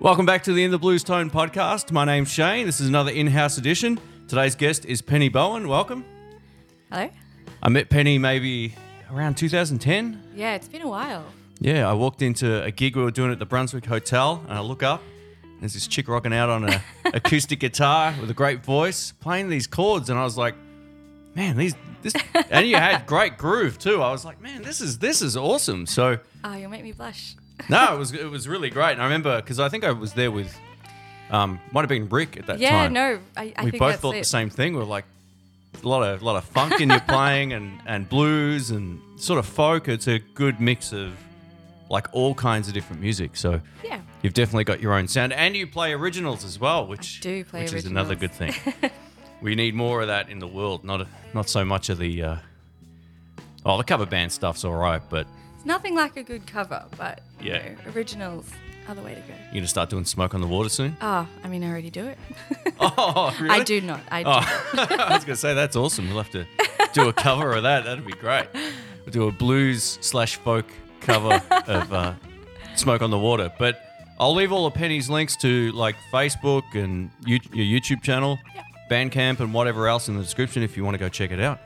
Welcome back to the In the Blues Tone podcast. My name's Shane. This is another in house edition. Today's guest is Penny Bowen. Welcome. Hello? I met Penny maybe around 2010. Yeah, it's been a while. Yeah, I walked into a gig we were doing at the Brunswick Hotel and I look up. And There's this chick rocking out on an acoustic guitar with a great voice, playing these chords, and I was like, "Man, these this." And you had great groove too. I was like, "Man, this is this is awesome." So Oh, you'll make me blush. No, it was it was really great. And I remember because I think I was there with, um, might have been Rick at that Yeah, time. Yeah, no, I, I we both thought it. the same thing. We are like a lot of a lot of funk in your playing and and blues and sort of folk. It's a good mix of like all kinds of different music. So Yeah. you've definitely got your own sound, and you play originals as well, which do play which is another good thing. we need more of that in the world. Not a, not so much of the. Uh, oh, the cover band stuff's all right, but It's nothing like a good cover, but you Yeah. know, originals are the way to go. you're gonna start doing smoke on the water soon. Oh, I mean, I already do it. Oh, really? I do not. I do. Oh, I was gonna say that's awesome. We'll have to do a cover of that. That'd be great. We'll do a blues slash folk cover of uh, "Smoke on the Water." But I'll leave all the Penny's links to like Facebook and you, your YouTube channel, Bandcamp, and whatever else in the description if you want to go check it out.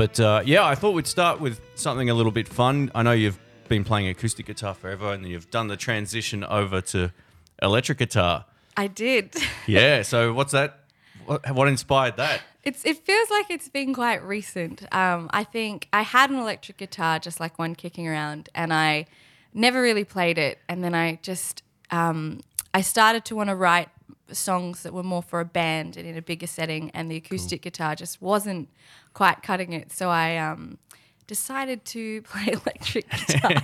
But uh, yeah, I thought we'd start with something a little bit fun. I know you've been playing acoustic guitar forever, and you've done the transition over to electric guitar. I did. Yeah. So what's that? What, what inspired that? It's it feels like it's been quite recent. Um, I think I had an electric guitar, just like one kicking around, and I never really played it. And then I just um, I started to want to write songs that were more for a band and in a bigger setting, and the acoustic guitar just wasn't quite cutting it. So I um, decided to play electric guitar.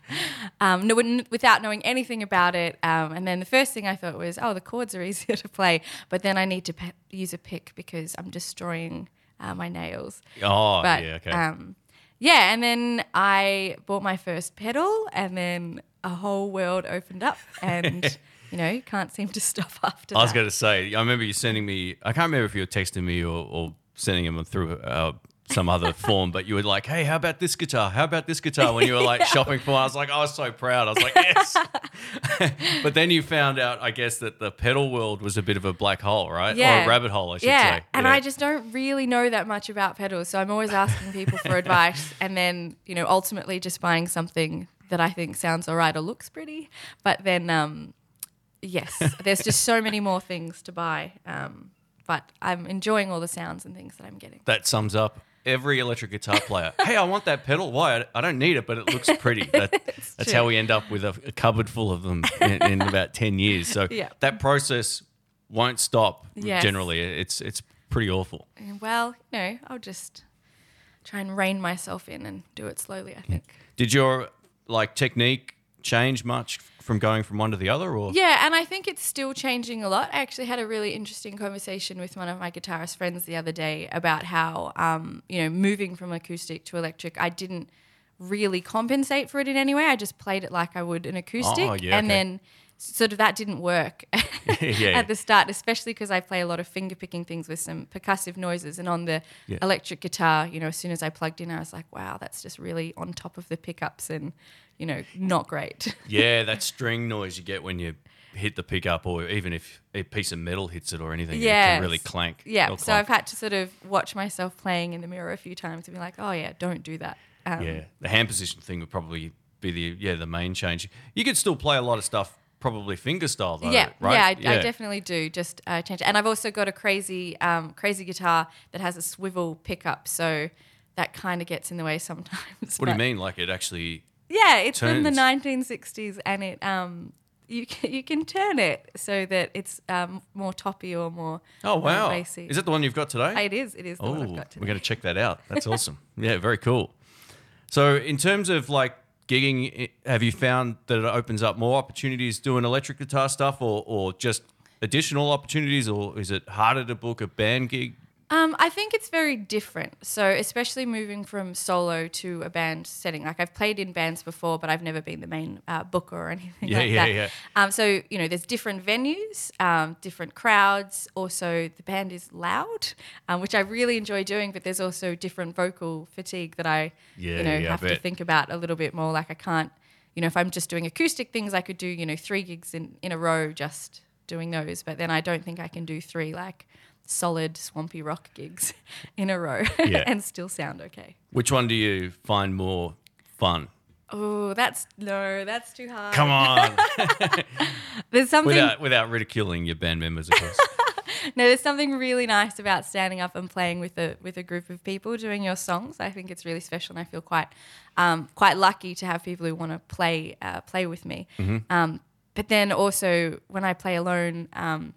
um, no, without knowing anything about it. Um, and then the first thing I thought was, oh, the chords are easier to play, but then I need to pe- use a pick because I'm destroying uh, my nails. Oh, But yeah, okay. um, yeah, and then I bought my first pedal, and then a whole world opened up, and you know, you can't seem to stop after I was going to say, I remember you sending me, I can't remember if you were texting me or, or sending them through uh, some other form, but you were like, hey, how about this guitar? How about this guitar? When you were like shopping for one, I was like, I was so proud. I was like, yes. but then you found out, I guess, that the pedal world was a bit of a black hole, right? Or a rabbit hole, I should yeah, say. and I just don't really know that much about pedals, so I'm always asking people for advice, and then you know, ultimately just buying something that I think sounds alright or looks pretty. But then, um, yes, there's just so many more things to buy. Um, but I'm enjoying all the sounds and things that I'm getting. that sums up every electric guitar player. hey, I want that pedal. Why? I- don't need it, but it looks pretty. That, that's true. how we end up with a, a cupboard full of them in, in about 10 years. So Yeah. that process won't stop Yes. generally. It's, it's pretty awful. Eh, well, you know, I'll just try and rein myself in and do it slowly. I think. Did your like technique change much from going from one to the other or Yeah, and I think it's still changing a lot. I actually had a really interesting conversation with one of my guitarist friends the other day about how, um, you know, moving from acoustic to electric, I didn't really compensate for it in any way. I just played it like I would an acoustic, Oh, yeah, and okay. then sort of that didn't work Yeah. at the start, especially because I play a lot of finger picking things with some percussive noises. And on the Yeah. electric guitar, you know, as soon as I plugged in, I was like, wow, that's just really on top of the pickups and, you know, not great. yeah, that string noise you get when you hit the pickup or even if a piece of metal hits it or anything, it can really clank. Yeah, so. I've had to sort of watch myself playing in the mirror a few times and be like, oh yeah, don't do that. Um, Yeah, the hand position thing would probably be the yeah the main change. You could still play a lot of stuff probably finger style though, yeah, right? yeah, I, I definitely do. Just uh, change, it. and I've also got a crazy, um, crazy guitar that has a swivel pickup, so that kind of gets in the way sometimes. What do you mean? Like it actually? Yeah, it's from the Turns. 1960s, and it um, you can, you can turn it so that it's um, more toppy or more. Oh uh, wow! Is that the one you've got today? It is. It is the oh, one I've got today. we're going to check that out. That's awesome. Yeah, very cool. So in terms of like gigging, i- have you found that it opens up more opportunities doing electric guitar stuff, or or just additional opportunities, or is it harder to book a band gig? Um, I think it's very different. So, especially moving from solo to a band setting. Like, I've played in bands before, but I've never been the main uh, booker or anything Yeah, like yeah, that. yeah. Um, so, you know, there's different venues, um, different crowds. Also, the band is loud, um, which I really enjoy doing, but there's also different vocal fatigue that I, Yeah, you know, yeah, have to think about a little bit more. Like, I can't you know, if I'm just doing acoustic things, I could do, you know, three gigs in, in a row just doing those. But then I don't think I can do three like solid swampy rock gigs in a row Yeah. and still sound okay. Which one do you find more fun? Oh, that's no, that's too hard. Come on, There's something without without ridiculing your band members, of course. no, there's something really nice about standing up and playing with a with a group of people doing your songs. I think it's really special, and I feel quite um, quite lucky to have people who want to play uh, play with me. Um, but then also when I play alone, um,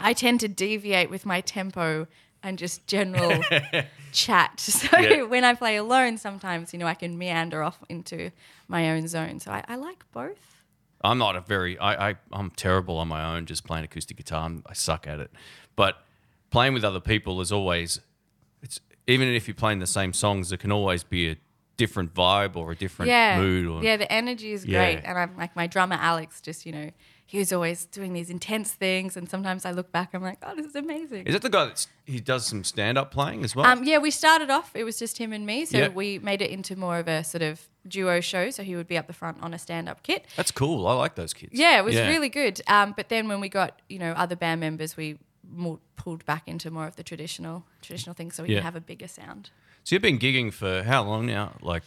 I tend to deviate with my tempo and just general chat. So Yeah. when I play alone, sometimes you know I can meander off into my own zone. So I, I like both. I'm not a very I, I I'm terrible on my own just playing acoustic guitar. I'm, I suck at it. But playing with other people is always it's even if you're playing the same songs, there can always be a different vibe or a different yeah, mood. Or, yeah, the energy is Yeah. great, and I'm like my drummer Alex. Just you know, he was always doing these intense things, and sometimes I look back, and I'm like, oh, this is amazing. Is that the guy that he does some stand up playing as well? Um, yeah, we started off. It was just him and me, so Yeah. we made it into more of a sort of duo show. So he would be up the front on a stand-up kit. That's cool. I like those kids. Yeah, it was really good. Um, but then when we got you know other band members, we more pulled back into more of the traditional traditional things, so we Yeah. could have a bigger sound. So you've been gigging for how long now? Like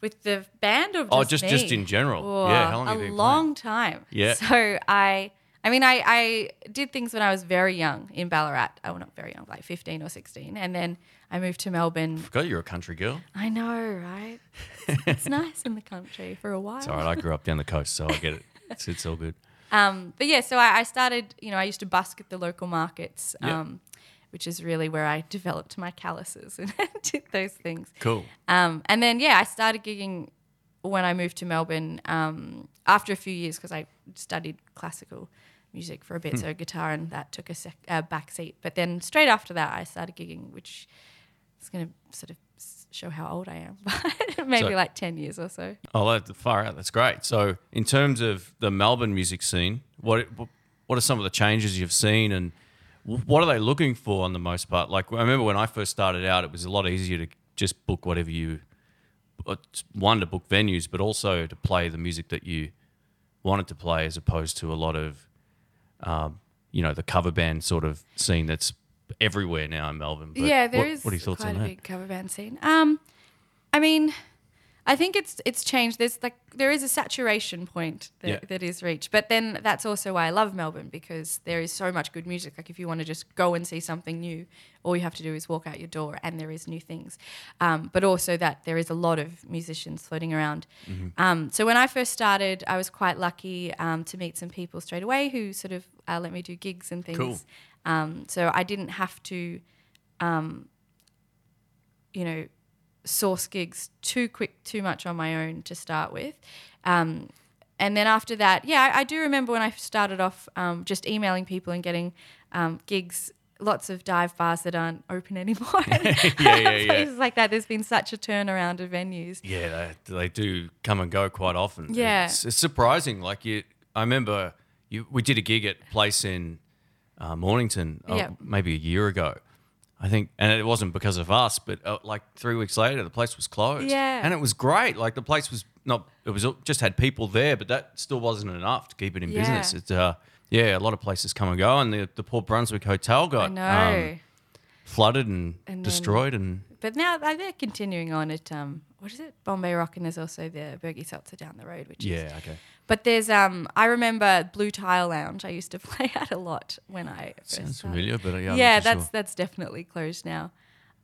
With the band or just Oh, just- me? just in general. Oh, Yeah, how long a have you been long time. Yeah. So I, I mean, I, I did things when I was very young in Ballarat. Oh, not very young, like fifteen or sixteen, and then I moved to Melbourne. I forgot you're a country girl. I know, right? It's, it's nice in the country for a while. It's all right. I grew up down the coast, so I get it. It's, it's all good. Um, but yeah, so I, I started. You know, I used to busk at the local markets. Um, which is really where I developed my calluses and did those things. Cool. Um, and then, yeah, I started gigging when I moved to Melbourne um, after a few years because I studied classical music for a bit, so guitar and that took a sec- uh, back seat. But then straight after that, I started gigging, which is going to sort of show how old I am, but maybe So- like 10 years or so. Oh, that's far out. That's great. So, in terms of the Melbourne music scene, what what are some of the changes you've seen, and what are they looking for on the most part? Like, I remember when I first started out, it was a lot easier to just book whatever you one to book venues, but also to play the music that you wanted to play, as opposed to a lot of, um, you know, the cover band sort of scene that's everywhere now in Melbourne. But yeah, there what, is What are your thoughts quite on a that? big cover band scene. Um, I mean, I think it's it's changed. There's like there is a saturation point that, Yeah. that is reached, but then that's also why I love Melbourne because there is so much good music. Like if you want to just go and see something new, all you have to do is walk out your door, and there is new things. Um, but also that there is a lot of musicians floating around. Mm-hmm. Um, so when I first started, I was quite lucky um, to meet some people straight away who sort of uh, let me do gigs and things. Cool. Um, so I didn't have to you know, source gigs too quick, too much on my own to start with. Um, and then after that, yeah, I, I do remember when I started off um, just emailing people and getting um, gigs. Lots of dive bars that aren't open anymore. yeah, yeah. Places like that. There's been such a turnaround of venues. Yeah, they, they do come and go quite often. Yeah. it's, it's surprising. Like you, I remember you. We did a gig at a place in uh, Mornington, uh, Yeah. maybe a year ago. I think, and it wasn't because of us, but uh, like three weeks later, the place was closed. Yeah. and it was great. Like the place was not. It was just had people there, but that still wasn't enough to keep it in Yeah. business. It's uh, yeah, a lot of places come and go, and the the Port Brunswick hotel got um, flooded and, And then- destroyed, and but now uh, they're continuing on at, um, what is it? Bombay Rock, and there's also the Bergy Seltzer down the road, which is yeah, okay. But there's um I remember Blue Tile Lounge. I used to play at a lot when I first Sounds started. familiar, but uh, yeah, yeah, that's sure. that's definitely closed now.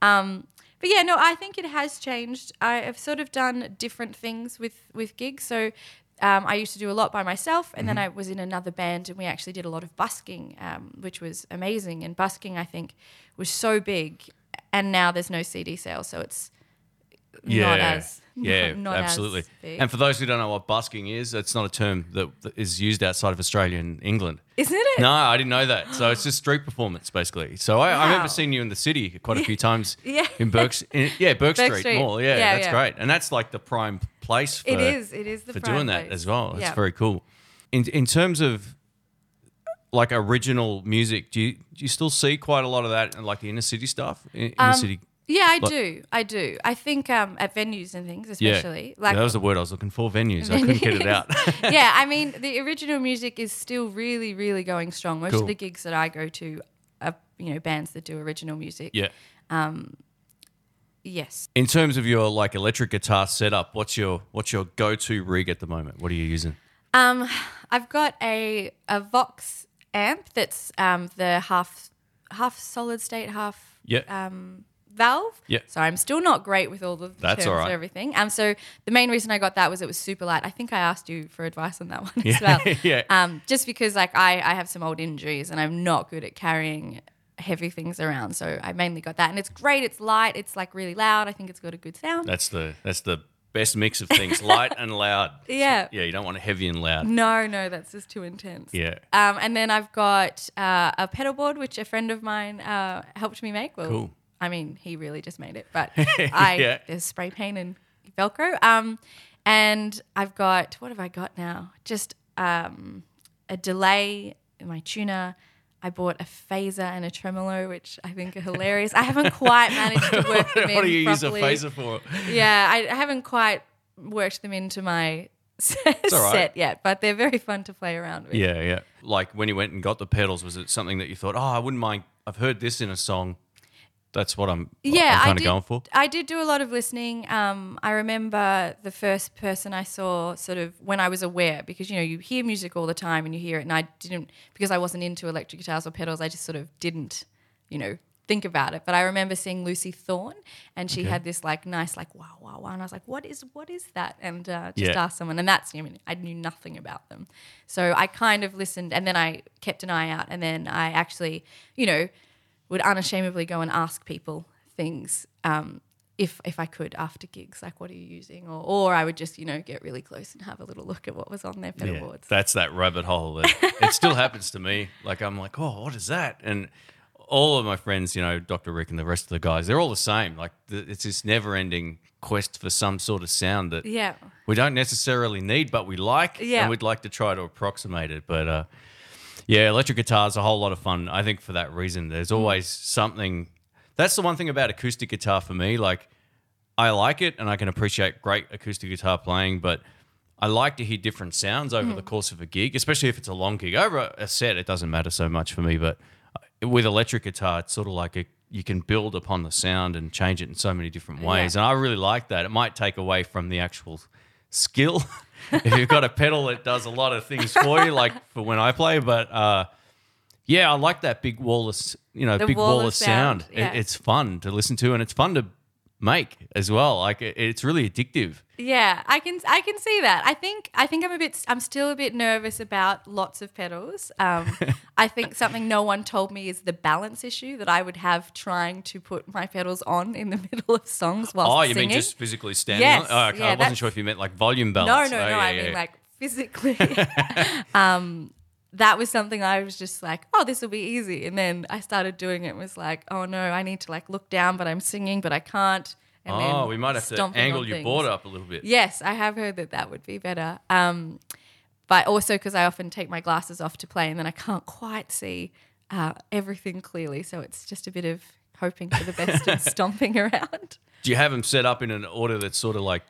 Um, but yeah, no, I think it has changed. I have sort of done different things with with gigs. So um, I used to do a lot by myself, and Mm-hmm. then I was in another band, and we actually did a lot of busking, um, which was amazing. And busking, I think, was so big, and now there's no CD sales, so it's not as yeah, not absolutely. And for those who don't know what busking is, it's not a term that, is used outside of Australia and England. Isn't it? No, I didn't know that. So it's just street performance, basically. So I, I Wow. remember seeing you in the city quite a few times. Yeah. In Bourke, in, yeah, Bourke, Bourke Street, Street. Mall. Yeah, Yeah, that's yeah. great. And that's like the prime place for It is. It is the for doing that as well. It's Yeah. very cool. In in terms of like original music, do you do you still see quite a lot of that in like the inner city stuff, in, inner Um, city Yeah, I Like- do. I do. I think um, at venues and things, Yeah. especially like that was the word I was looking for. Venues. I couldn't get it out. yeah, I mean, the original music is still really, really going strong. Most Cool. of the gigs that I go to are, you know, bands that do original music. yeah. Um, yes. In terms of your like electric guitar setup, what's your what's your go to rig at the moment? What are you using? Um, I've got a a Vox amp that's um the half half solid state, half Yeah. um valve. Yeah. So I'm still not great with all the That's terms all right. and everything. Um, so the main reason I got that was it was super light. I think I asked you for advice on that one as well. yeah. Um, just because like I, I have some old injuries and I'm not good at carrying heavy things around. So I mainly got that. And it's great, it's light, it's like really loud. I think it's got a good sound. That's the that's the best mix of things, light and loud. Yeah. Yeah, you don't want it heavy and loud. No, no, that's just too intense. Yeah. Um, and then I've got uh, a pedal board, which a friend of mine uh, helped me make. Well, Cool. I mean, he really just made it, but I Yeah. there's spray paint and Velcro. Um, and I've got what have I got now? Just um, a delay in my tuner. I bought a phaser and a tremolo, which I think are hilarious. I haven't quite managed to work them in what do you properly. use a phaser for? Yeah, I I haven't quite worked them into my set right. yet, but they're very fun to play around with. Yeah, yeah. Like when you went and got the pedals, was it something that you thought, oh, I wouldn't mind? I've heard this in a song. That's what I'm. Yeah, I'm I kind of did. going for. I did do a lot of listening. Um, I remember the first person I saw, sort of when I was aware, because you know you hear music all the time and you hear it, and I didn't because I wasn't into electric guitars or pedals. I just sort of didn't, you know, think about it. But I remember seeing Lucy Thorne, and she had this like nice like wow wow wow, and I was like, what is what is that? And uh, just Yeah. asked someone, and that's I mean I knew nothing about them, so I kind of listened, and then I kept an eye out, and then I actually, you know would unashamedly go and ask people things um, if if I could after gigs, like what are you using, or or I would just you know get really close and have a little look at what was on their pedal Yeah, boards. that's that rabbit hole. That, it still happens to me. Like I'm like, oh, what is that? And all of my friends, you know, Dr. Rick and the rest of the guys, they're all the same. Like it's this never-ending quest for some sort of sound that Yeah, we don't necessarily need, but we like, Yeah. and we'd like to try to approximate it. But uh, yeah, electric guitar is a whole lot of fun. I think for that reason, there's Mm. always something. That's the one thing about acoustic guitar for me. Like, I like it, and I can appreciate great acoustic guitar playing, but I like to hear different sounds over Mm. the course of a gig, especially if it's a long gig. Over a- set, it doesn't matter so much for me, but uh, with electric guitar, it's sort of like a you can build upon the sound and change it in so many different ways. And I really like that. It might take away from the actual skill if you've got a pedal that does a lot of things for you, like for when I play. But uh, yeah, I like that big wall of, you know The big wall of sound. sound, yeah. It, it's fun to listen to, and it's fun to make as well. Like it, it's really addictive. yeah, I can I can see that. I think I think I'm a bit I'm still a bit nervous about lots of pedals. Um, I think something no one told me is the balance issue that I would have trying to put my pedals on in the middle of songs while Oh, you singing. mean just physically standing? Yes, on? Oh, okay. yeah, I wasn't sure if you meant like volume No, balance. no, Oh, no. yeah, I yeah, mean like physically. um, that was something I was just like, oh, this will be easy. And then I started doing it and was like, oh no, I need to like look down, but I'm singing, but I can't. And Oh, then we might have to angle your things. board up a little bit. Yes, I have heard that that would be better. Um, but also because I often take my glasses off to play and then I can't quite see uh, everything clearly. So it's just a bit of hoping for the best and stomping around. Do you have them set up in an order that's sort of like,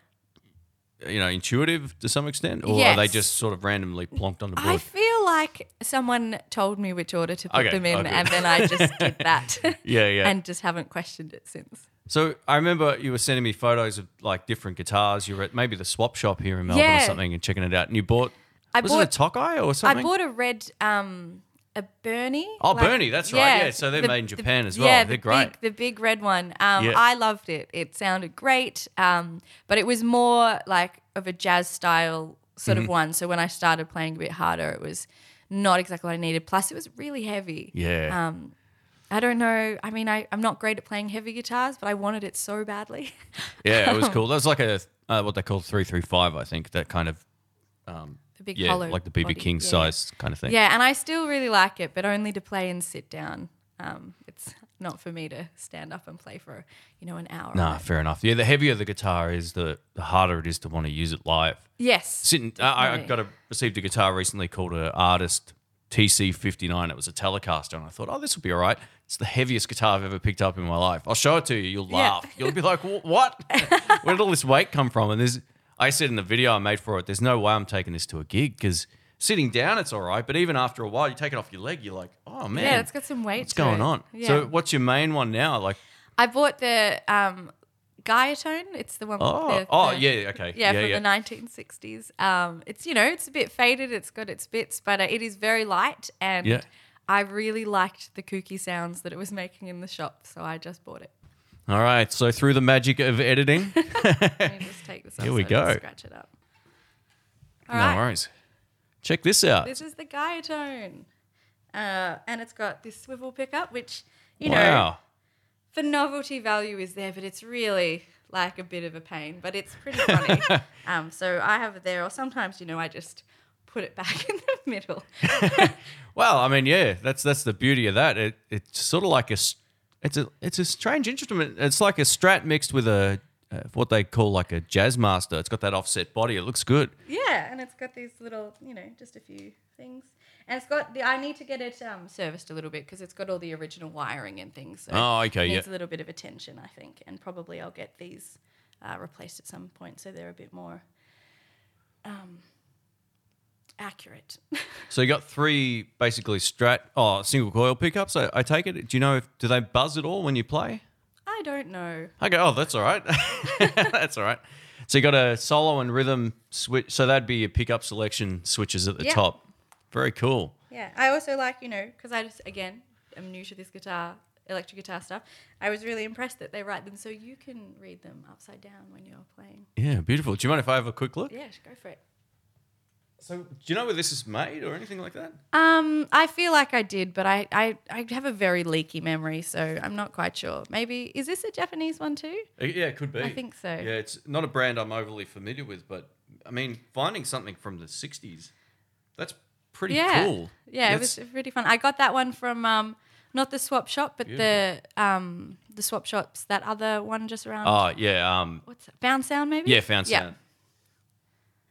you know, intuitive to some extent, or are they just sort of randomly plonked on the I board? Feel like someone told me which order to put Okay, them in, okay. and then I just did that. Yeah, yeah. And just haven't questioned it since. So I remember you were sending me photos of like different guitars. You were at maybe the swap shop here in Melbourne or something and checking it out. And you bought, I was bought it a Tokai or something? I bought a red um a Burny. Oh, Burny, that's right. Yeah, so they're the- made in the- Japan as well. Yeah, They're the great. Big, the big red one. Um, Yeah. I loved it. It sounded great. Um, but it was more like of a jazz style sort Mm-hmm. of one. So when I started playing a bit harder, it was not exactly what I needed. Plus, it was really heavy. yeah. Um, I don't know. I mean, I, I'm not great at playing heavy guitars, but I wanted it so badly. yeah, it was cool. That was like a, uh, what they call 335, I think. That kind of, The big yeah, like the BB. King Yeah. size kind of thing. Yeah, and I still really like it, but only to play and sit down. Um, it's not for me to stand up and play for you know an hour. Nah, fair enough. Yeah, the heavier the guitar is, the, the harder it is to want to use it live. Yes. Sitting, I I got a received a guitar recently called an Artist TC59. It was a Telecaster, and I thought, oh, this will be all right. It's the heaviest guitar I've ever picked up in my life. I'll show it to you. You'll Yeah. laugh. You'll be like, what? Where did all this weight come from? And there's, I said in the video I made for it, there's no way I'm taking this to a gig because sitting down it's all right, but even after a while, you take it off your leg, you're like, oh man, Yeah, it's got some weight. what's going it. on? Yeah. So what's your main one now? Like, I bought the um, Guyatone. It's the one. oh, the, oh the- yeah, okay, Yeah, yeah, from yeah. the 1960s. Um, it's you know it's a bit faded. It's got its bits, but uh, it is very light, and Yeah. I really liked the kooky sounds that it was making in the shop, so I just bought it. All right, so through the magic of editing, Let me just take this. Here we so go. Scratch it up. All no right. worries. Check this out. This is the Guyatone, uh, and it's got this swivel pickup, which you know wow. for novelty value is there, but it's really like a bit of a pain. But it's pretty funny. um, so I have it there, or sometimes you know I just put it back in the middle. Well, I mean, yeah, that's that's the beauty of that. It it's sort of like a, it's a it's a strange instrument. It's like a Strat mixed with a uh, what they call like a jazz master. It's got that offset body. It looks good. yeah, and it's got these little, you know, just a few things. And it's got the. I need to get it um, serviced a little bit because it's got all the original wiring and things. So Oh, okay, it yeah. needs a little bit of attention, I think, and probably I'll get these uh, replaced at some point so they're a bit more um, accurate. So you got three basically Strat oh single coil pickups. I, I take it. Do you know if do they buzz at all when you play? I don't know. Okay, oh that's all right. that's all right. So you got a solo and rhythm switch. So that'd be your pickup selection switches at the Yeah. top. Very cool. Yeah, I also like you know because I just again am new to this guitar, electric guitar stuff. I was really impressed that they write them so you can read them upside down when you're playing. Yeah, beautiful. Do you mind if I have a quick look? Yeah, go for it. So do you know where this is made or anything like that? Um, I feel like I did, but I, I, I have a very leaky memory, so I'm not quite sure. Maybe is this a Japanese one too? Uh, Yeah, it could be. I think so. Yeah, it's not a brand I'm overly familiar with, but I mean, finding something from the '60s, that's pretty yeah, cool. yeah, That's- it was really fun. I got that one from um, not the swap shop, but the um, the swap shops. That other one just around. Oh yeah, um, What's that? Found Sound maybe? yeah, found sound.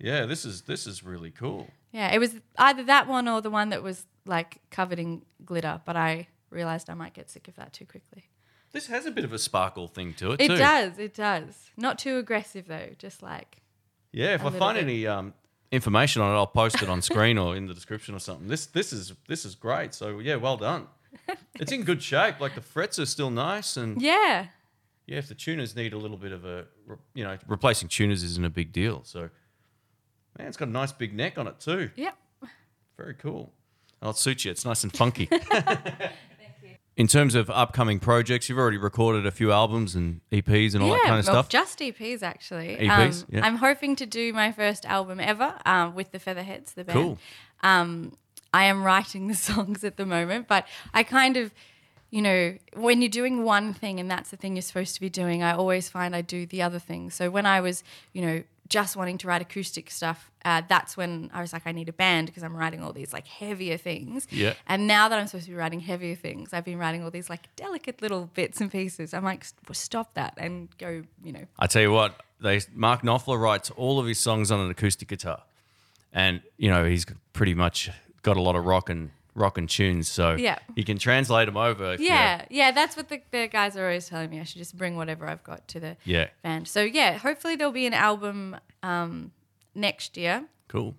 Yeah, this is this is really cool. Yeah, it was either that one or the one that was like covered in glitter, but I realized I might get sick of that too quickly. This has a bit of a sparkle thing to it, It too. does, it does. Not too aggressive though, just like Yeah, if A I little find bit. any um, information on it, I'll post it on screen or in the description or something. This this is this is great. So yeah, well done. it's in good shape. Like the frets are still nice, and yeah. yeah, if the tuners need a little bit of a, re- you know, replacing tuners isn't a big deal. So, man, it's got a nice big neck on it too. Yep. Very cool. Oh, it suits you. It's nice and funky. Thank you. In terms of upcoming projects, you've already recorded a few albums and EPs and all that kind of well, stuff. just EPs actually. EPs, Um, yeah. I'm hoping to do my first album ever um, with the Featherheads, the band. Cool. Um, I am writing the songs at the moment, but I kind of, you know, when you're doing one thing and that's the thing you're supposed to be doing, I always find I do the other thing. So when I was, you know, just wanting to write acoustic stuff, uh, that's when I was like, I need a band because I'm writing all these like heavier things. Yeah. And now that I'm supposed to be writing heavier things, I've been writing all these like delicate little bits and pieces. I'm like, stop that and go, you know. I tell you what, they Mark Knopfler writes all of his songs on an acoustic guitar, and you know he's pretty much got a lot of rock and rock and tunes, so Yeah. you can translate them over. Yeah, yeah, that's what the, the guys are always telling me. I should just bring whatever I've got to the yeah, band. So yeah, hopefully there'll be an album um, next year. cool.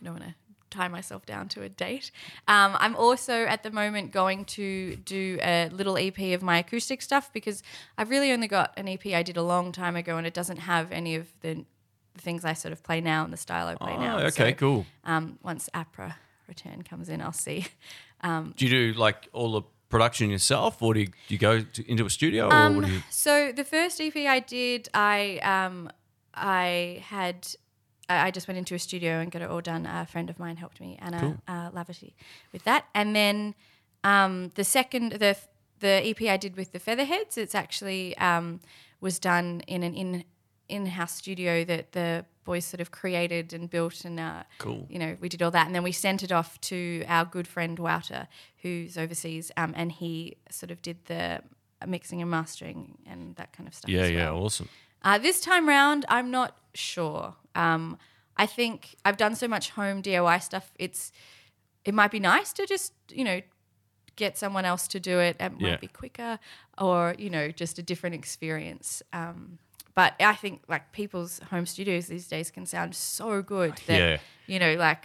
I don't want to tie myself down to a date. Um, I'm also at the moment going to do a little EP of my acoustic stuff because I've really only got an EP I did a long time ago and it doesn't have any of the, the things I sort of play now and the style I play Oh, now. okay, So, cool. Um, once APRA return comes in, I'll see. Do you do like all the production yourself, or do you, do you go to, into a studio, or Um, what do you? So the first EP I did, I um, I had I I just went into a studio and got it all done. A friend of mine helped me, Anna Cool. uh, Laverty, with that. And then um, the second the the EP I did with the Featherheads, it's actually um, was done in an in in house studio that the boys sort of created and built and uh, Cool. you know we did all that and then we sent it off to our good friend Wouter who's overseas um, and he sort of did the mixing and mastering and that kind of stuff Yeah, as yeah, awesome. Uh, this time round, I'm not sure. Um, I think I've done so much home DIY stuff. It's it might be nice to just you know get someone else to do it. It might Yeah. be quicker, or you know, just a different experience. Um, but I think like people's home studios these days can sound so good that Yeah. you know, like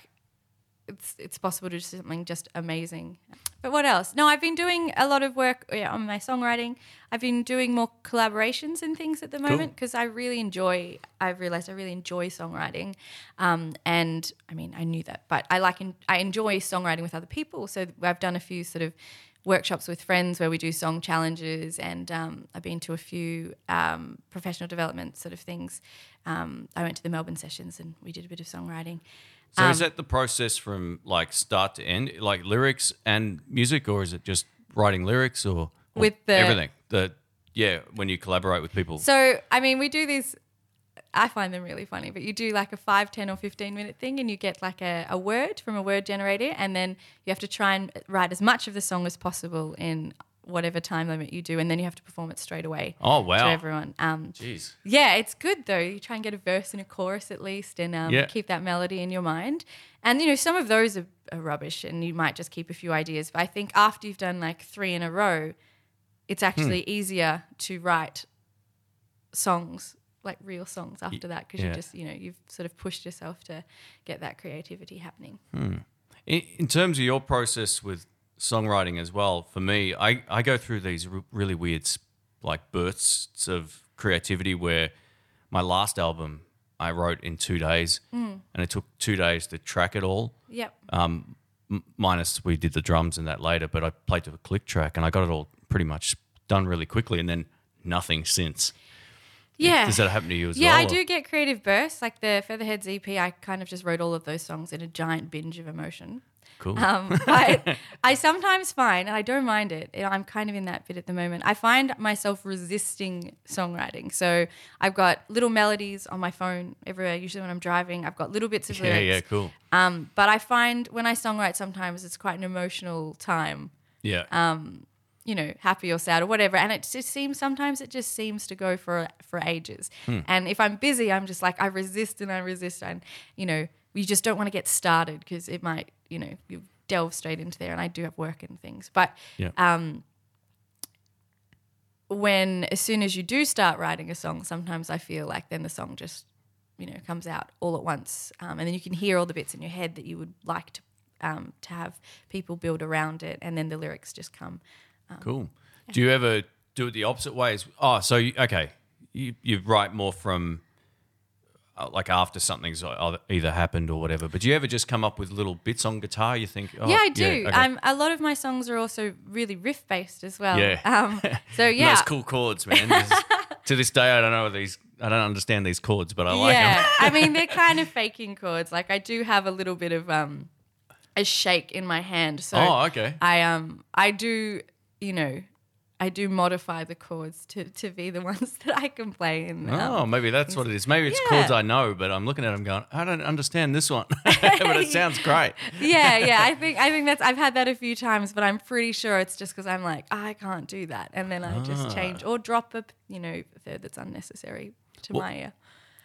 it's it's possible to do something just amazing. But what else? No, I've been doing a lot of work yeah, on my songwriting. I've been doing more collaborations and things at the moment because I really enjoy. I've realized I really enjoy songwriting, um, and I mean I knew that, but I like en- I enjoy songwriting with other people. So I've done a few sort of workshops with friends where we do song challenges, and um, I've been to a few um, professional development sort of things. Um, I went to the Melbourne sessions and we did a bit of songwriting. So Um, is that the process from like start to end, like lyrics and music, or is it just writing lyrics or, or With the- everything? The yeah, when you collaborate with people. So, I mean, we do these. I find them really funny, but you do like a 5, 10, or 15 minute thing and you get like a, a word from a word generator, and then you have to try and write as much of the song as possible in whatever time limit you do, and then you have to perform it straight away oh to wow, everyone. Um, jeez. yeah, it's good though. You try and get a verse and a chorus at least, and um, Yeah. keep that melody in your mind. And you know, some of those are, are rubbish, and you might just keep a few ideas. But I think after you've done like three in a row, it's actually Hmm. easier to write songs like real songs after that because yeah. you just you know you've sort of pushed yourself to get that creativity happening. In, in terms of your process with songwriting as well, for me, I, I go through these r- really weird like bursts of creativity where my last album I wrote in two days, Hmm. and it took two days to track it all. Yep. um, m- minus we did the drums and that later, but I played to a click track and I got it all pretty much done really quickly and then nothing since. Yeah. Does that happen to you as Yeah, well? Yeah, I do get creative bursts. Like the Featherheads EP, I kind of just wrote all of those songs in a giant binge of emotion. Cool. Um, but I sometimes find, and I don't mind it, I'm kind of in that bit at the moment. I find myself resisting songwriting. So I've got little melodies on my phone everywhere, usually when I'm driving. I've got little bits of yeah, lyrics. yeah, cool. Um, but I find when I songwrite, sometimes it's quite an emotional time Yeah. um, you know, happy or sad or whatever. And it just seems sometimes it just seems to go for for ages. Hmm. And if I'm busy, I'm just like I resist and I resist, and you know, you just don't want to get started because it might, you know, you delve straight into there. And I do have work and things, but Yeah. um, when as soon as you do start writing a song, sometimes I feel like then the song just you know comes out all at once, um, and then you can hear all the bits in your head that you would like to um, to have people build around it, and then the lyrics just come. Cool. Do you ever do it the opposite ways? Oh, so, you, okay. You, you write more from uh, like after something's either happened or whatever, but do you ever just come up with little bits on guitar? You think, oh, yeah, I do. okay. Um, a lot of my songs are also really riff based as well. Yeah. Um, so yeah, Those cool chords, man. To this day, I don't know these. I don't understand these chords, but I like yeah. them. I mean, they're kind of faking chords. Like I do have a little bit of um, a shake in my hand. So oh, okay. I um I do you know I do modify the chords to, to be the ones that I can play in. Um, Oh, maybe that's what it is. Maybe it's Yeah. chords I know, but I'm looking at them going, I don't understand this one. but it sounds great. yeah, yeah. I think I think that's I've had that a few times, but I'm pretty sure it's just because I'm like I can't do that, and then I Ah. just change or drop a you know third that's unnecessary to my ear.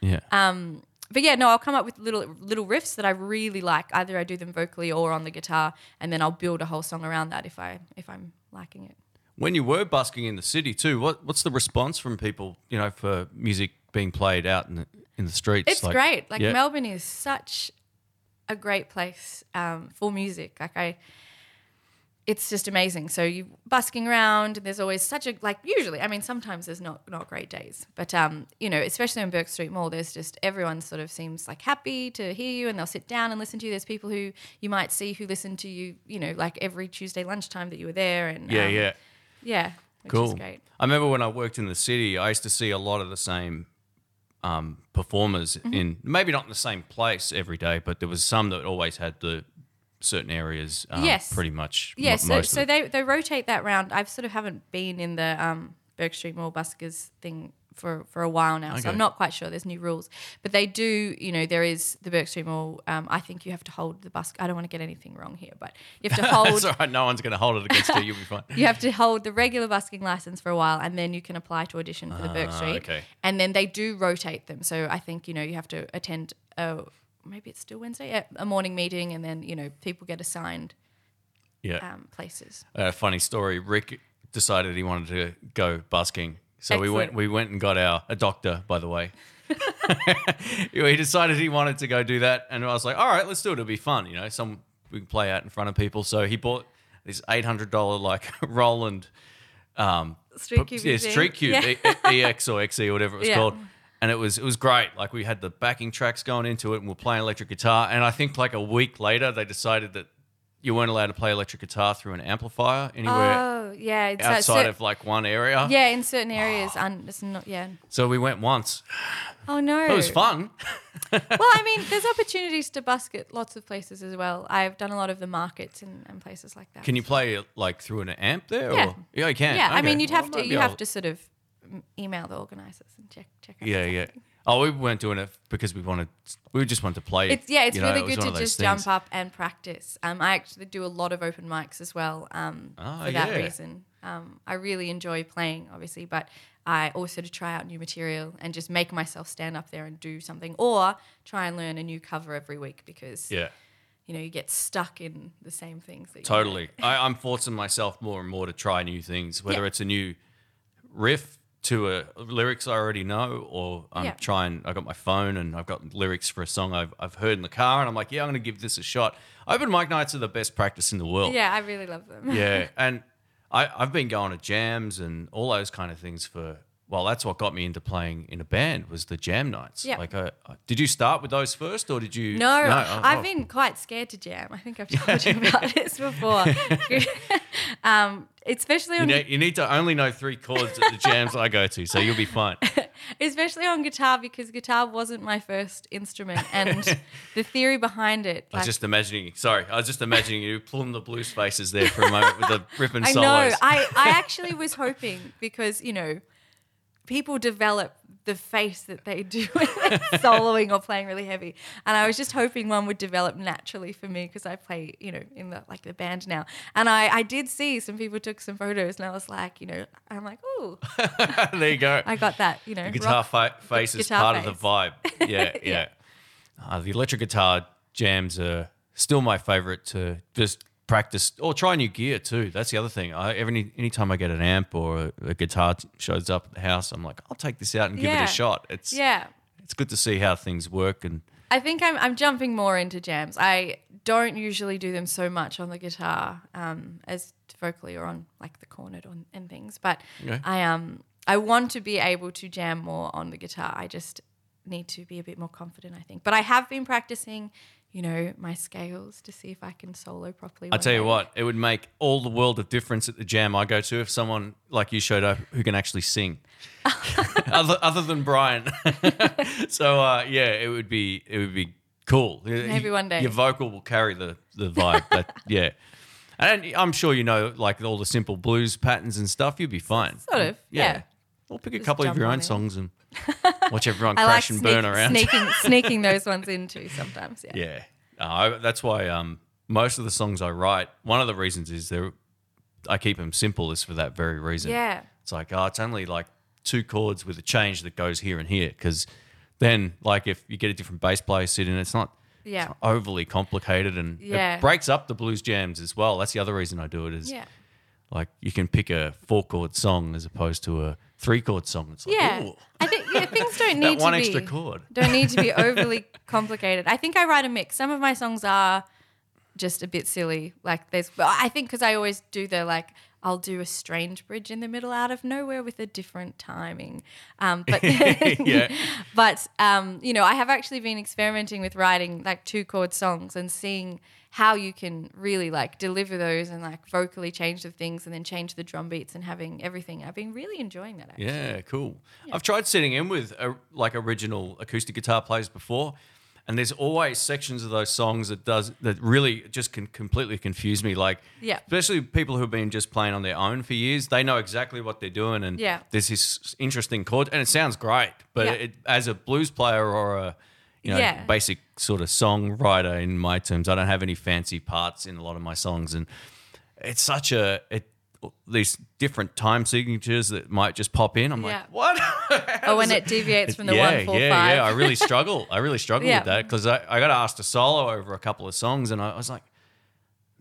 Yeah. Um, but yeah, no, I'll come up with little little riffs that I really like. Either I do them vocally or on the guitar, and then I'll build a whole song around that if I if I'm liking it. when you were busking in the city too, what what's the response from people? You know, for music being played out in the in the streets. It's great. Like yeah. Melbourne is such a great place um, for music. Like I, it's just amazing. So you busking around. There's always such a like. Usually, I mean, sometimes there's not not great days, but um, you know, especially in Bourke Street Mall, there's just everyone sort of seems like happy to hear you, and they'll sit down and listen to you. There's people who you might see who listen to you, you know, like every Tuesday lunchtime that you were there, and Yeah, um, yeah. yeah, which Cool. is great. I remember when I worked in the city, I used to see a lot of the same um, performers Mm-hmm. in maybe not in the same place every day, but there was some that always had the certain areas. Um, Yes. pretty much. mo- Yeah, so, so they, they rotate that round. I've sort of haven't been in the um, Bourke Street Mall buskers thing for, for a while now, so I'm not quite sure. There's new rules, but they do. You know, there is the Bourke Street Mall. Um, I think you have to hold the busk. I don't want to get anything wrong here, but you have to hold. Right. No one's going to hold it against you. You'll be fine. You have to hold the regular busking license for a while, and then you can apply to audition for the Bourke Ah, Street. okay. And then they do rotate them. So I think you know you have to attend a maybe it's still Wednesday, yeah, a morning meeting, and then you know people get assigned Yeah. um, places. A funny story. Rick decided he wanted to go busking, so we went. We went and got our a doctor, by the way. he decided he wanted to go do that, and I was like, "All right, let's do it. It'll be fun, you know. Some we can play out in front of people." So he bought this eight hundred dollar like Roland um, Street cube yeah, street cube, Yeah. E- EX or XE or whatever it was Yeah. called. And it was it was great. Like we had the backing tracks going into it, and we're playing electric guitar. And I think like a week later, they decided that you weren't allowed to play electric guitar through an amplifier anywhere Oh yeah, it's outside cer- of like one area. yeah in certain areas. un- it's not yeah. So we went once. Oh no, It was fun. well, I mean, there's opportunities to busk at lots of places as well. I've done a lot of the markets and, and places like that. Can you play like through an amp there? Yeah. Or? Yeah, you can. Yeah, I mean, you'd Well, have to you have to sort of email the organisers and check check. Out Yeah, yeah. Oh, we weren't doing it because we wanted. We just wanted to play. It's yeah, it's you really it good one to just things. jump up and practice. Um, I actually do a lot of open mics as well. Um, Ah, for that yeah. reason, um, I really enjoy playing, obviously, but I also to try out new material and just make myself stand up there and do something, or try and learn a new cover every week because Yeah. you know you get stuck in the same things. That you. Totally. I, I'm forcing myself more and more to try new things, whether Yeah. it's a new riff to a lyrics I already know, or I'm Yeah. trying. I got my phone and I've got lyrics for a song I've, I've heard in the car, and I'm like, yeah, I'm going to give this a shot. Open mic nights are the best practice in the world. Yeah, I really love them. yeah. And I, I've been going to jams and all those kind of things for. Well, that's what got me into playing in a band was the jam nights. Yeah. Like, uh, did you start with those first, or did you? No, Oh, I've oh. been quite scared to jam. I think I've told you about this before. um, especially You, on you need to only know three chords at the jams I go to, so you'll be fine. especially on guitar because guitar wasn't my first instrument and the theory behind it. I was just imagining. Sorry, I was just imagining you pulling the blue spaces there for a moment with the ripping I solos. know. I, I actually was hoping because, you know, people develop the face that they do when they're soloing or playing really heavy. And I was just hoping one would develop naturally for me because I play, you know, in the like the band now. And I, I did see some people took some photos and I was like, you know, I'm like, oh, there you go. I got that, you know. guitar rock- fa- face is guitar part of the vibe. Yeah, yeah. Uh, the electric guitar jams are still my favorite to just practice or try new gear too. That's the other thing. I every anytime I get an amp or a, a guitar t- shows up at the house, I'm like, I'll take this out and give it a shot. It's Yeah. it's good to see how things work and I think I'm, I'm jumping more into jams. I don't usually do them so much on the guitar um, as vocally or on like the cornet on, and things, but Okay. I um I want to be able to jam more on the guitar. I just need to be a bit more confident, I think. But I have been practicing, you know, my scales to see if I can solo properly. I tell you day. what, it would make all the world of difference at the jam I go to if someone like you showed up who can actually sing, other other than Brian. so uh, yeah, it would be it would be cool. Maybe one day. your vocal will carry the the vibe. But yeah, and I'm sure you know like all the simple blues patterns and stuff. You'd be fine. Sort of, yeah. Or pick a couple of your own songs and watch everyone crash like and burn sneak- around. sneaking sneaking those ones in too sometimes. Yeah. Yeah, Uh, I, that's why um, most of the songs I write. One of the reasons is they're I keep them simple is for that very reason. Yeah. it's like oh, it's only like two chords with a change that goes here and here because then like if you get a different bass player sitting, it's not. Yeah. it's not overly complicated and Yeah. it breaks up the blues jams as well. That's the other reason I do it is Yeah. like you can pick a four chord song as opposed to a three chord song. It's like, Yeah. ooh, I think yeah, things don't need one to extra be chord. don't need to be overly complicated. I think I write a mix. Some of my songs are just a bit silly. Like there's, I think because I always do the like, I'll do a strange bridge in the middle out of nowhere with a different timing. Um, but Yeah. but um, you know, I have actually been experimenting with writing like two chord songs and seeing how you can really like deliver those and like vocally change the things and then change the drum beats and having everything. I've been really enjoying that. Actually. Yeah, cool. I've tried sitting in with uh like original acoustic guitar players before, and there's always sections of those songs that does that really just can completely confuse me. Like, Yeah. especially people who've been just playing on their own for years, they know exactly what they're doing, and Yeah. there's this interesting chord, and it sounds great. But Yeah. it, as a blues player or a you know, Yeah. basic sort of songwriter in my terms, I don't have any fancy parts in a lot of my songs, and it's such a it. these different time signatures that might just pop in. I'm Yeah. like, what? Or when it deviates from the yeah, one four yeah, five. yeah. I really struggle. I really struggle Yeah. with that because I, I got asked to solo over a couple of songs, and I, was like,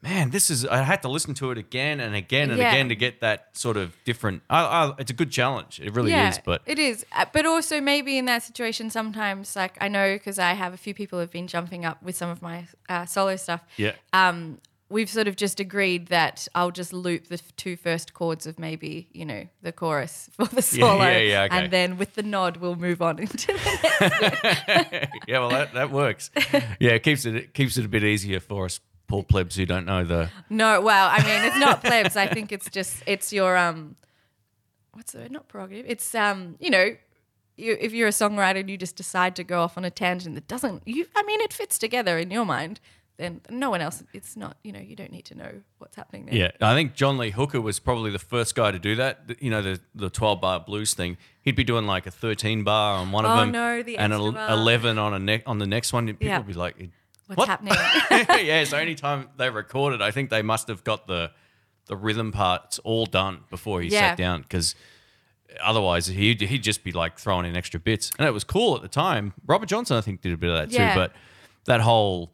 man, this is. I had to listen to it again and again and Yeah. again to get that sort of different. I, I, it's a good challenge. It really is. But it is. Uh, But also maybe in that situation, sometimes like I know because I have a few people who've been jumping up with some of my uh, solo stuff. yeah, Um, we've sort of just agreed that I'll just loop the f- two first chords of maybe you know the chorus for the Yeah, solo, yeah, yeah, okay. and then with the nod we'll move on into the next. yeah. Well, that, that works. Yeah, it keeps it, it keeps it a bit easier for us poor plebs who don't know the. No, well, I mean, it's not plebs. I think it's just it's your um, what's the word? Not prerogative. It's um, you know, you, if you're a songwriter and you just decide to go off on a tangent that doesn't you, I mean, it fits together in your mind. Then no one else. It's not. You know, you don't need to know what's happening there. Yeah, I think John Lee Hooker was probably the first guy to do that. You know, the the twelve bar blues thing. He'd be doing like a thirteen bar on one of Oh, them, no, the and extra a, bar. eleven on a ne- on the next one. People Yeah. would be like, What's What? happening? yeah, so anytime they recorded, I think they must have got the the rhythm parts all done before he Yeah. sat down because otherwise he'd, he'd just be like throwing in extra bits. And it was cool at the time. Robert Johnson, I think, did a bit of that Yeah. too. But that whole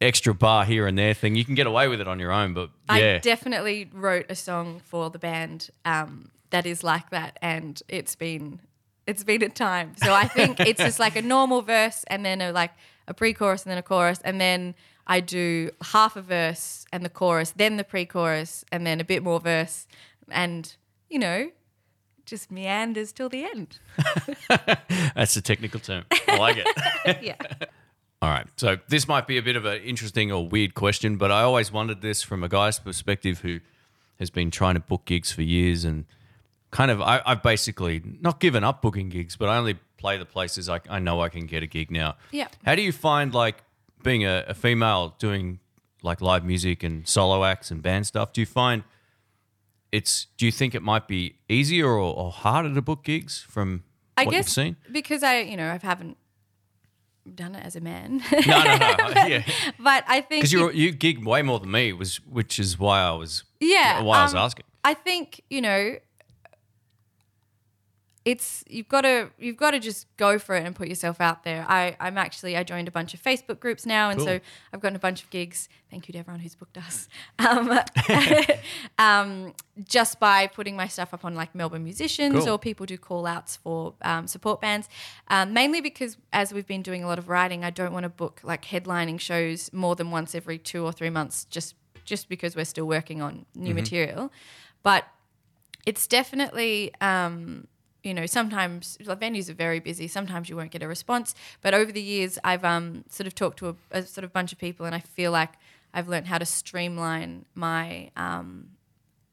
extra bar here and there thing, you can get away with it on your own. But I definitely wrote a song for the band um, that is like that, and it's been it's been a time. So I think it's just like a normal verse, and then a, like a pre-chorus, and then a chorus, and then I do half a verse and the chorus, then the pre-chorus, and then a bit more verse, and you know, just meanders till the end. that's the technical term. I like it. yeah. All right. So this might be a bit of an interesting or weird question, but I always wondered this from a guy's perspective who has been trying to book gigs for years and kind of I, I've basically not given up booking gigs, but I only play the places I, I know I can get a gig now. Yeah. How do you find like being a, a female doing like live music and solo acts and band stuff? Do you find it's do you think it might be easier or, or harder to book gigs from I what guess you've seen? because I, you know, I haven't done it as a man, No, no, no. yeah. but I think Because you you gig way more than me, was which is why I was Yeah, why I was um, asking. I think you know, it's you've got to you've got to just go for it and put yourself out there. I I'm actually I joined a bunch of Facebook groups now, and so I've gotten a bunch of gigs. Thank you to everyone who's booked us. Um, um, just by putting my stuff up on like Melbourne musicians Cool. or people do call outs for um, support bands. Um, mainly because as we've been doing a lot of writing, I don't want to book like headlining shows more than once every two or three months, just just because we're still working on new material. But it's definitely um, you know sometimes like, venues are very busy sometimes you won't get a response. But over the years i've um, sort of talked to a, a sort of bunch of people and i feel like i've learned how to streamline my um,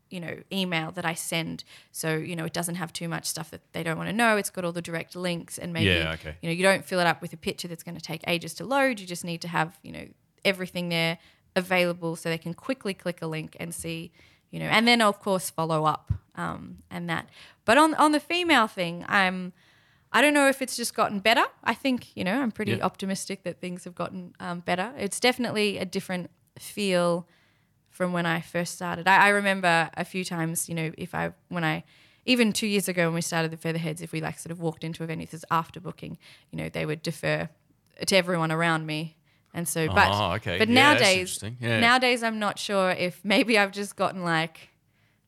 you know email that i send. So you know it doesn't have too much stuff that they don't want to know. It's got all the direct links and maybe Yeah, okay. you know you don't fill it up with a picture that's going to take ages to load. You just need to have you know everything there available so they can quickly click a link and see you know and then of course follow up um, and that but on on the female thing i'm i don't know if it's just gotten better i think you know i'm pretty Yeah. optimistic that things have gotten um, better it's definitely a different feel from when I first started. I, I remember a few times, you know, if I when I even two years ago when we started the Featherheads, if we like sort of walked into a venue, this is after booking, you know, they would defer to everyone around me. And so, but Oh, okay. but Yeah, nowadays. Yeah. nowadays I'm not sure if maybe I've just gotten like,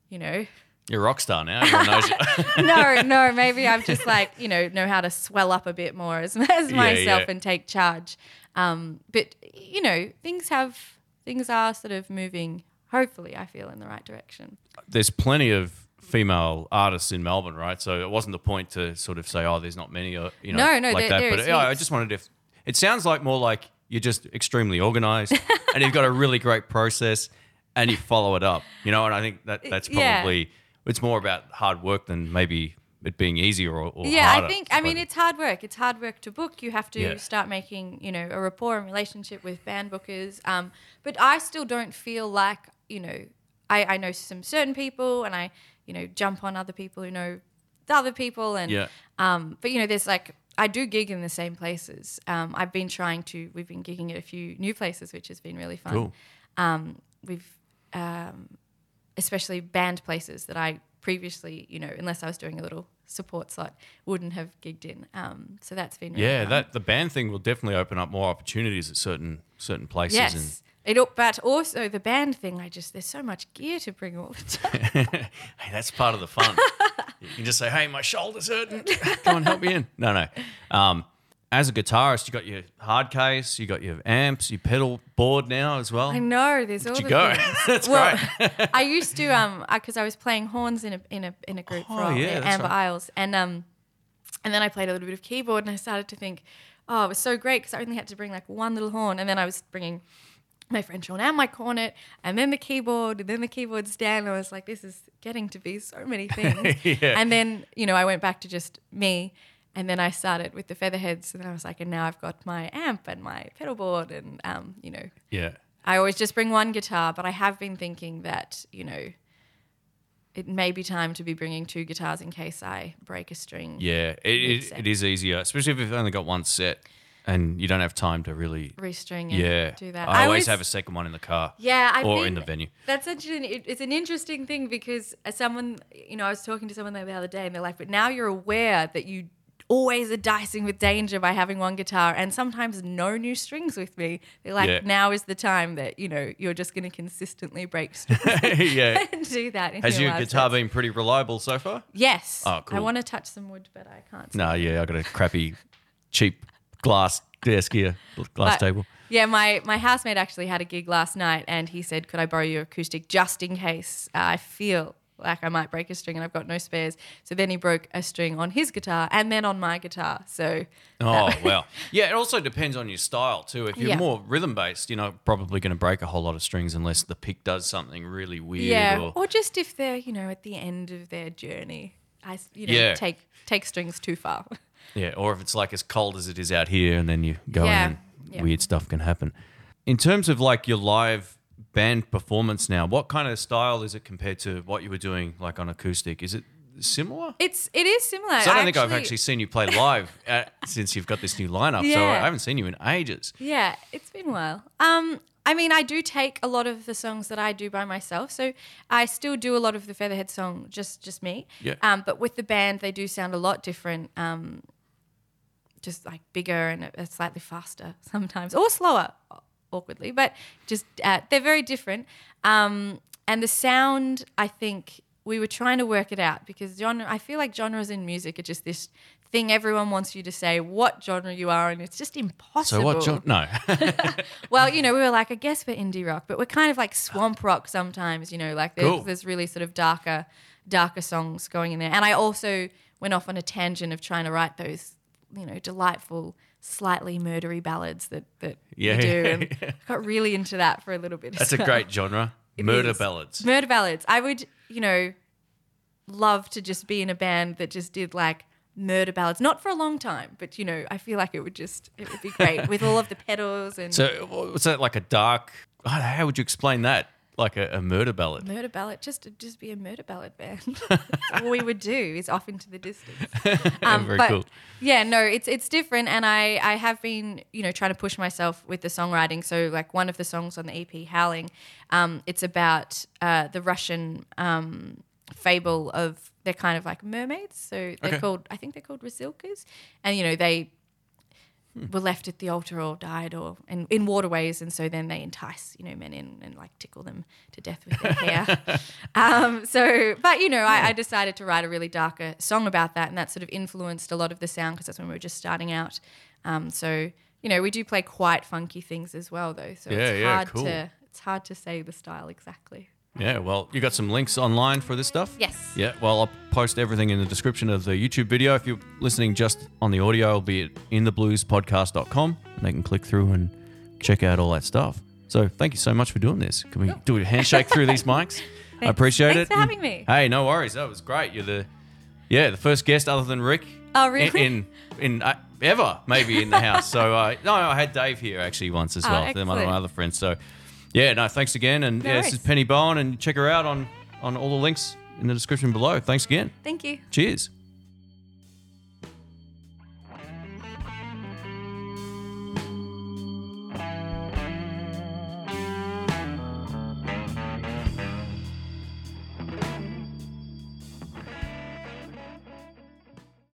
you know, You're a rock star now. Everyone knows you. no, no, maybe I've just like you know know how to swell up a bit more as, as myself yeah. and take charge. Um, but you know, things have things are sort of moving. Hopefully, I feel in the right direction. There's plenty of female artists in Melbourne, right? So it wasn't the point to sort of say, oh, there's not many, or, you know, No, no, like there- that. there but is yeah, I just wondered if it sounds like more like you're just extremely organized and you've got a really great process and you follow it up, you know. And I think that that's Yeah. probably it's more about hard work than maybe it being easier or, or yeah, harder. I think. I mean, it's hard work. It's hard work to book. You have to Yeah. start making, you know, a rapport and relationship with band bookers. Um, but I still don't feel like, you know, I, I know some certain people, and I, you know, jump on other people who know the other people, and Yeah. Um, but you know, there's like I do gig in the same places. Um, I've been trying to. We've been gigging at a few new places, which has been really fun. Cool. Um, we've um, especially band places that I previously, you know, unless I was doing a little support slot, wouldn't have gigged in. Um, so that's been really Yeah, fun. that the band thing will definitely open up more opportunities at certain certain places. yes. It, al- but also the band thing, I just there's so much gear to bring all the time. Hey, that's part of the fun. you can just say, "Hey, my shoulder's hurting. Come on, help me in." No, no. Um, as a guitarist, you got your hard case, you got your amps, your pedal board now as well. I know there's all you the go. things. That's well, I used to um because I was playing horns in a in a in a group Oh, for a yeah, Amber right. Isles, and um and then I played a little bit of keyboard, and I started to think, oh, it was so great because I only had to bring like one little horn, and then I was bringing my French horn and my cornet, and then the keyboard, and then the keyboard stand. And I was like, this is getting to be so many things. Yeah. And then you know I went back to just me. And then I started with the featherheads, and I was like, and now I've got my amp and my pedal board, and um, you know, yeah. I always just bring one guitar, but I have been thinking that, you know, it may be time to be bringing two guitars in case I break a string. Yeah, it, it, it is easier, especially if you've only got one set and you don't have time to really. Restring and Yeah, do that. I, always have a second one in the car. Yeah, I or in the venue. That's it- it's an interesting thing because as someone you know I was talking to someone the other day and they're like, but now you're aware that you always are dicing with danger by having one guitar and sometimes no new strings with me. They're like, Yeah. now is the time that you know you're just going to consistently break strings yeah. and do that. Has your live guitar been pretty reliable so far? Yes. Oh, cool. I want to touch some wood, but I can't. No, yeah, I got a crappy, cheap glass desk here, glass But- table. Yeah, my, my housemate actually had a gig last night and he said, Could I borrow your acoustic just in case uh, I feel like I might break a string and I've got no spares? So then he broke a string on his guitar and then on my guitar. So Oh well, yeah. It also depends on your style too. If you're Yeah. more rhythm based, you're not probably going to break a whole lot of strings unless the pick does something really weird. yeah, Or, or just if they're, you know, at the end of their journey, I, s- you know, Yeah. take take strings too far. yeah, or if it's like as cold as it is out here, and then you go Yeah, in, and yeah. weird stuff can happen. In terms of like your live band performance now, what kind of style is it compared to what you were doing like on acoustic? Is it similar? It's it is similar. So I don't think I've actually seen you play live at, since you've got this new lineup. So I haven't seen you in ages. Yeah, it's been a while. Um, I mean, I do take a lot of the songs that I do by myself, so I still do a lot of the Featherhead song, just just me. Yeah. Um, but with the band, they do sound a lot different. Um, just like bigger and a- a slightly faster sometimes, or slower, awkwardly. But just uh, they're very different. Um, and the sound, I think we were trying to work it out because genre. I feel like genres in music are just this thing everyone wants you to say what genre you are, and it's just impossible. So what? John? No. Well, you know, we were like, I guess we're indie rock, but we're kind of like swamp rock sometimes. You know, like there's, Cool. there's really sort of darker, darker songs going in there. And I also went off on a tangent of trying to write those, you know, delightful, slightly murdery ballads that that Yeah. we do. And I got really into that for a little bit. That's a well. great genre. It Murder is. ballads. Murder ballads. I would, you know, love to just be in a band that just did like murder ballads. Not for a long time, but you know, I feel like it would just it would be great with all of the pedals and So was that like a dark? How would you explain that? Like a, a murder ballad? murder ballad. Just to just be a murder ballad band. All we would do is off into the distance. Um, Very but cool. Yeah, no, it's it's different, and I I have been you know trying to push myself with the songwriting. So like one of the songs on the EP, Howling, um, it's about uh, the Russian um, fable of they're kind of like mermaids. So they're Okay. called I think they're called Rusalkas, and you know they Hmm. were left at the altar or died or in, in waterways and so then they entice you know men in and like tickle them to death with their hair um, so but you know I, I decided to write a really darker song about that and that sort of influenced a lot of the sound because that's when we were just starting out um, so you know we do play quite funky things as well though so Yeah, it's yeah, hard cool. to it's hard to say the style exactly Yeah, well, you got some links online for this stuff? Yes. Yeah, well, I'll post everything in the description of the YouTube video. If you're listening just on the audio, it'll be at inthebluespodcast.com and they can click through and check out all that stuff. So thank you so much for doing this. Can we do a handshake through these mics? I Thanks. appreciate Thanks it. for having me. Hey, no worries. That was great. You're the, yeah, the first guest other than Rick. Oh, really? In, in, in uh, ever, maybe in the house. So, uh, no, I had Dave here actually once as Oh, well. They're one of my other friends. So, yeah, no, thanks again. And No yeah, this is. Penny Bowen, and check her out on on all the links in the description below. Thanks again. thank you Cheers.